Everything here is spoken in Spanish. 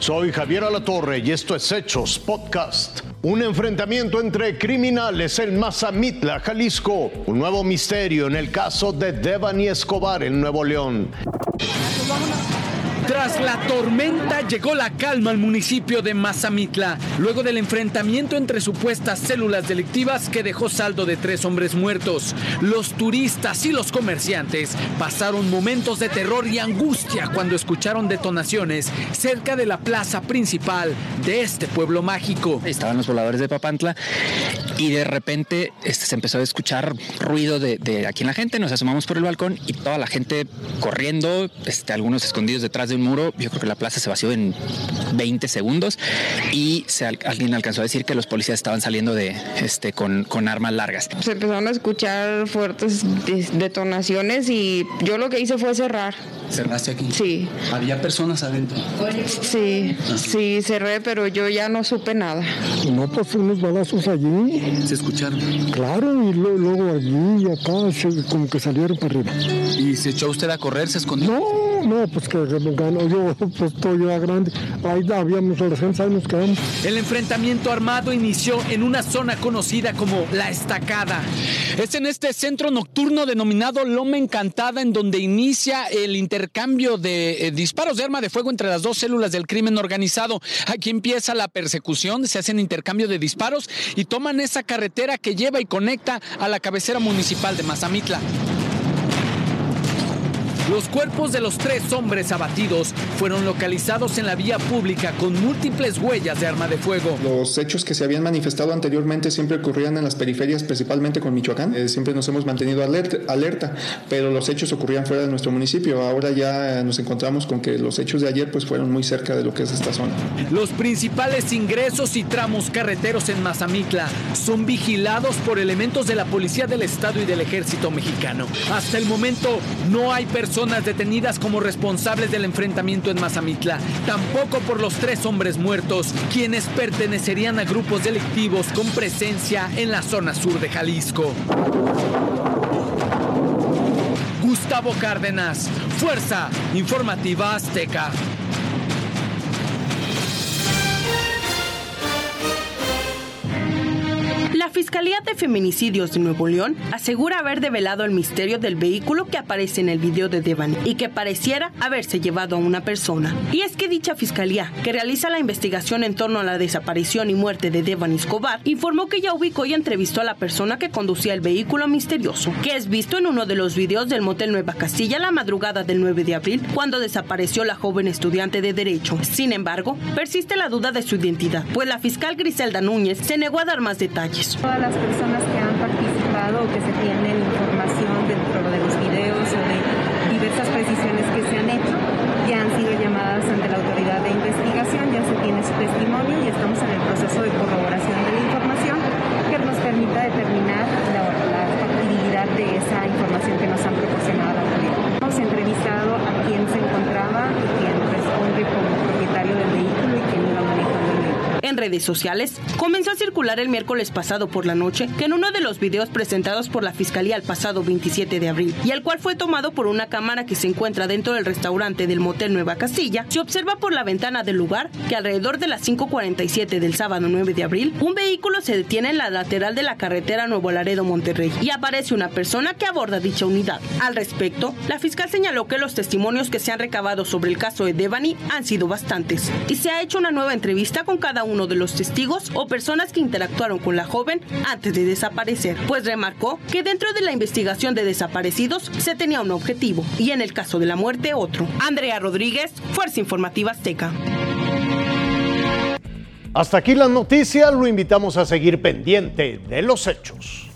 Soy Javier Alatorre y esto es Hechos Podcast. Un enfrentamiento entre criminales en Mazamitla, Jalisco. Un nuevo misterio en el caso de Devani Escobar en Nuevo León. Tras la tormenta llegó la calma al municipio de Mazamitla, luego del enfrentamiento entre supuestas células delictivas que dejó saldo de tres hombres muertos. Los turistas y los comerciantes pasaron momentos de terror y angustia cuando escucharon detonaciones cerca de la plaza principal de este pueblo mágico. Estaban los voladores de Papantla y de repente este, se empezó a escuchar ruido de, aquí en la gente. Nos asomamos por el balcón y toda la gente corriendo, este, algunos escondidos detrás de muro. Yo creo que la plaza se vació en 20 segundos y se, alguien alcanzó a decir que los policías estaban saliendo de este con, con armas largas. Se empezaron a escuchar fuertes detonaciones y yo lo que hice fue cerrar. ¿Cerraste aquí? Sí. ¿Había personas adentro? Sí, sí, cerré, pero yo ya no supe nada. No, pues unos balazos allí. ¿Se escucharon? Claro, y luego allí y acá, como que salieron para arriba. ¿Y se echó usted a correr, se escondió? No, no, pues que ganó yo, pues estoy grande. Ahí habíamos ahí nos quedamos. El enfrentamiento armado inició en una zona conocida como La Estacada. Es en este centro nocturno denominado Loma Encantada en donde inicia el intercambio de eh, disparos de arma de fuego entre las dos células del crimen organizado. Aquí empieza la persecución, se hacen intercambio de disparos y toman esa carretera que lleva y conecta a la cabecera municipal de Mazamitla. Los cuerpos de los tres hombres abatidos fueron localizados en la vía pública con múltiples huellas de arma de fuego. Los hechos que se habían manifestado anteriormente siempre ocurrían en las periferias, principalmente con Michoacán. Eh, siempre nos hemos mantenido alerta, alerta, pero los hechos ocurrían fuera de nuestro municipio. Ahora ya nos encontramos con que los hechos de ayer pues fueron muy cerca de lo que es esta zona. Los principales ingresos y tramos carreteros en Mazamitla son vigilados por elementos de la Policía del Estado y del Ejército Mexicano. Hasta el momento no hay personas personas detenidas como responsables del enfrentamiento en Mazamitla, tampoco por los tres hombres muertos, quienes pertenecerían a grupos delictivos con presencia en la zona sur de Jalisco. Gustavo Cárdenas, Fuerza Informativa Azteca. La Fiscalía de Feminicidios de Nuevo León asegura haber develado el misterio del vehículo que aparece en el video de Devani y que pareciera haberse llevado a una persona. Y es que dicha fiscalía, que realiza la investigación en torno a la desaparición y muerte de Devani Escobar, informó que ya ubicó y entrevistó a la persona que conducía el vehículo misterioso, que es visto en uno de los videos del motel Nueva Castilla la madrugada del 9 de abril, cuando desapareció la joven estudiante de Derecho. Sin embargo, persiste la duda de su identidad, pues la fiscal Griselda Núñez se negó a dar más detalles. Todas las personas que han participado o que se tienen información dentro de los videos o de diversas precisiones que se han hecho ya han sido llamadas ante la autoridad de investigación, ya se tiene su testimonio y estamos en el proceso de corroboración de la información que nos permita determinar la, la factibilidad de esa información que nos han proporcionado la autoridad. Hemos entrevistado a quien se encontraba y quien responde como propietario del vehículo y quien iba manejando el vehículo. En redes sociales, comenzó a circular el miércoles pasado por la noche que en uno de los videos presentados por la Fiscalía el pasado 27 de abril, y el cual fue tomado por una cámara que se encuentra dentro del restaurante del Motel Nueva Castilla, se observa por la ventana del lugar que alrededor de las 5.47 del sábado 9 de abril, un vehículo se detiene en la lateral de la carretera Nuevo Laredo Monterrey y aparece una persona que aborda dicha unidad. Al respecto, la fiscal señaló que los testimonios que se han recabado sobre el caso de Devani han sido bastantes y se ha hecho una nueva entrevista con cada uno de los testigos o personas que interactuaron con la joven antes de desaparecer, pues remarcó que dentro de la investigación de desaparecidos se tenía un objetivo y en el caso de la muerte otro. Andrea Rodríguez, Fuerza Informativa Azteca. Hasta aquí las noticias, lo invitamos a seguir pendiente de los hechos.